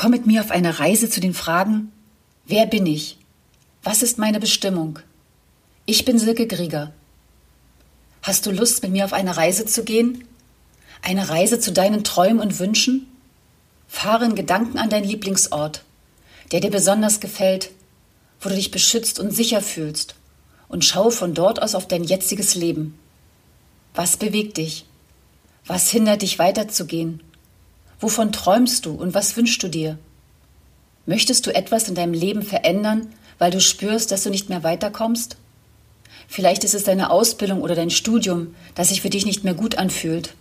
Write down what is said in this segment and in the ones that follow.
Komm mit mir auf eine Reise zu den Fragen, wer bin ich? Was ist meine Bestimmung? Ich bin Silke Grieger. Hast du Lust, mit mir auf eine Reise zu gehen? Eine Reise zu deinen Träumen und Wünschen? Fahre in Gedanken an deinen Lieblingsort, der dir besonders gefällt, wo du dich beschützt und sicher fühlst, und schaue von dort aus auf dein jetziges Leben. Was bewegt dich? Was hindert dich weiterzugehen? Wovon träumst du und was wünschst du dir? Möchtest du etwas in deinem Leben verändern, weil du spürst, dass du nicht mehr weiterkommst? Vielleicht ist es deine Ausbildung oder dein Studium, das sich für dich nicht mehr gut anfühlt.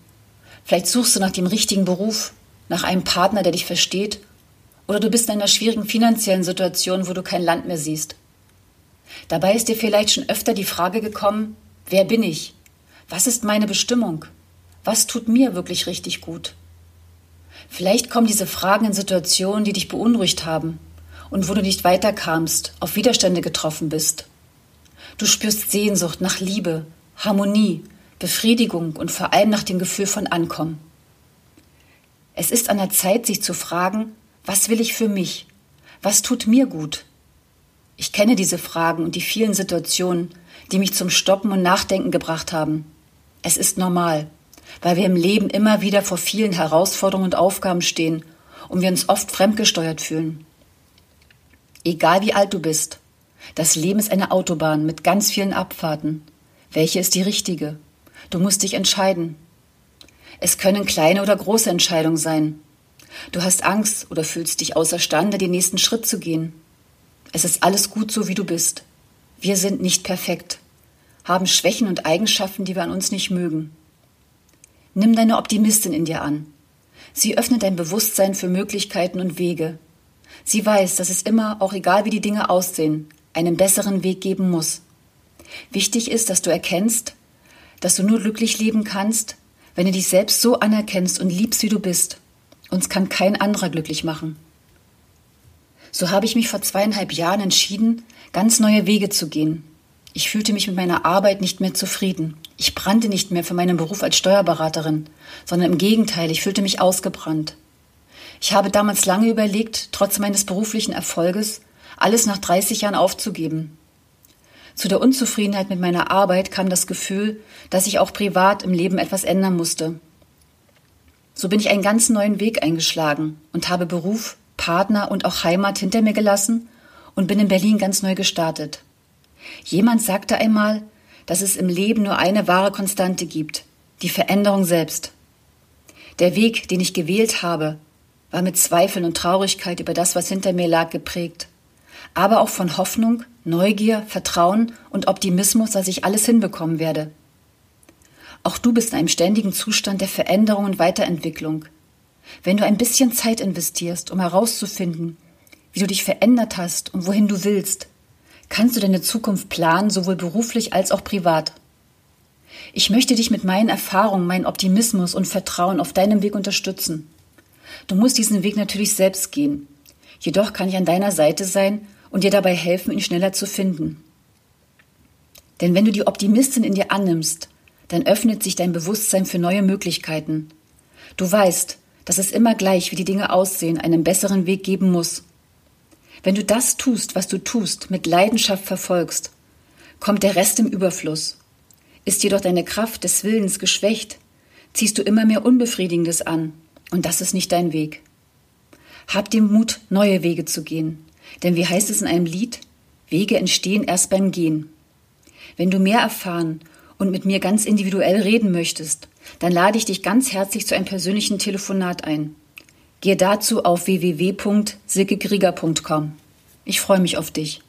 Vielleicht suchst du nach dem richtigen Beruf, nach einem Partner, der dich versteht, oder du bist in einer schwierigen finanziellen Situation, wo du kein Land mehr siehst. Dabei ist dir vielleicht schon öfter die Frage gekommen, wer bin ich? Was ist meine Bestimmung? Was tut mir wirklich richtig gut? Vielleicht kommen diese Fragen in Situationen, die dich beunruhigt haben und wo du nicht weiterkamst, auf Widerstände getroffen bist. Du spürst Sehnsucht nach Liebe, Harmonie, Befriedigung und vor allem nach dem Gefühl von Ankommen. Es ist an der Zeit, sich zu fragen, was will ich für mich? Was tut mir gut? Ich kenne diese Fragen und die vielen Situationen, die mich zum Stoppen und Nachdenken gebracht haben. Es ist normal weil wir im Leben immer wieder vor vielen Herausforderungen und Aufgaben stehen und wir uns oft fremdgesteuert fühlen. Egal wie alt du bist, das Leben ist eine Autobahn mit ganz vielen Abfahrten. Welche ist die richtige? Du musst dich entscheiden. Es können kleine oder große Entscheidungen sein. Du hast Angst oder fühlst dich außerstande, den nächsten Schritt zu gehen. Es ist alles gut so, wie du bist. Wir sind nicht perfekt, haben Schwächen und Eigenschaften, die wir an uns nicht mögen. Nimm deine Optimistin in dir an. Sie öffnet dein Bewusstsein für Möglichkeiten und Wege. Sie weiß, dass es immer, auch egal wie die Dinge aussehen, einen besseren Weg geben muss. Wichtig ist, dass du erkennst, dass du nur glücklich leben kannst, wenn du dich selbst so anerkennst und liebst, wie du bist. Uns kann kein anderer glücklich machen. So habe ich mich vor zweieinhalb Jahren entschieden, ganz neue Wege zu gehen. Ich fühlte mich mit meiner Arbeit nicht mehr zufrieden. Ich brannte nicht mehr für meinen Beruf als Steuerberaterin, sondern im Gegenteil, ich fühlte mich ausgebrannt. Ich habe damals lange überlegt, trotz meines beruflichen Erfolges, alles nach 30 Jahren aufzugeben. Zu der Unzufriedenheit mit meiner Arbeit kam das Gefühl, dass ich auch privat im Leben etwas ändern musste. So bin ich einen ganz neuen Weg eingeschlagen und habe Beruf, Partner und auch Heimat hinter mir gelassen und bin in Berlin ganz neu gestartet. Jemand sagte einmal, dass es im Leben nur eine wahre Konstante gibt, die Veränderung selbst. Der Weg, den ich gewählt habe, war mit Zweifeln und Traurigkeit über das, was hinter mir lag, geprägt, aber auch von Hoffnung, Neugier, Vertrauen und Optimismus, dass ich alles hinbekommen werde. Auch du bist in einem ständigen Zustand der Veränderung und Weiterentwicklung. Wenn du ein bisschen Zeit investierst, um herauszufinden, wie du dich verändert hast und wohin du willst, kannst du deine Zukunft planen, sowohl beruflich als auch privat. Ich möchte dich mit meinen Erfahrungen, meinem Optimismus und Vertrauen auf deinem Weg unterstützen. Du musst diesen Weg natürlich selbst gehen. Jedoch kann ich an deiner Seite sein und dir dabei helfen, ihn schneller zu finden. Denn wenn du die Optimistin in dir annimmst, dann öffnet sich dein Bewusstsein für neue Möglichkeiten. Du weißt, dass es immer gleich, wie die Dinge aussehen, einen besseren Weg geben muss. Wenn du das tust, was du tust, mit Leidenschaft verfolgst, kommt der Rest im Überfluss. Ist jedoch deine Kraft des Willens geschwächt, ziehst du immer mehr Unbefriedigendes an, und das ist nicht dein Weg. Hab den Mut, neue Wege zu gehen, denn wie heißt es in einem Lied, Wege entstehen erst beim Gehen. Wenn du mehr erfahren und mit mir ganz individuell reden möchtest, dann lade ich dich ganz herzlich zu einem persönlichen Telefonat ein. Gehe dazu auf www.silkekrieger.com. Ich freue mich auf dich.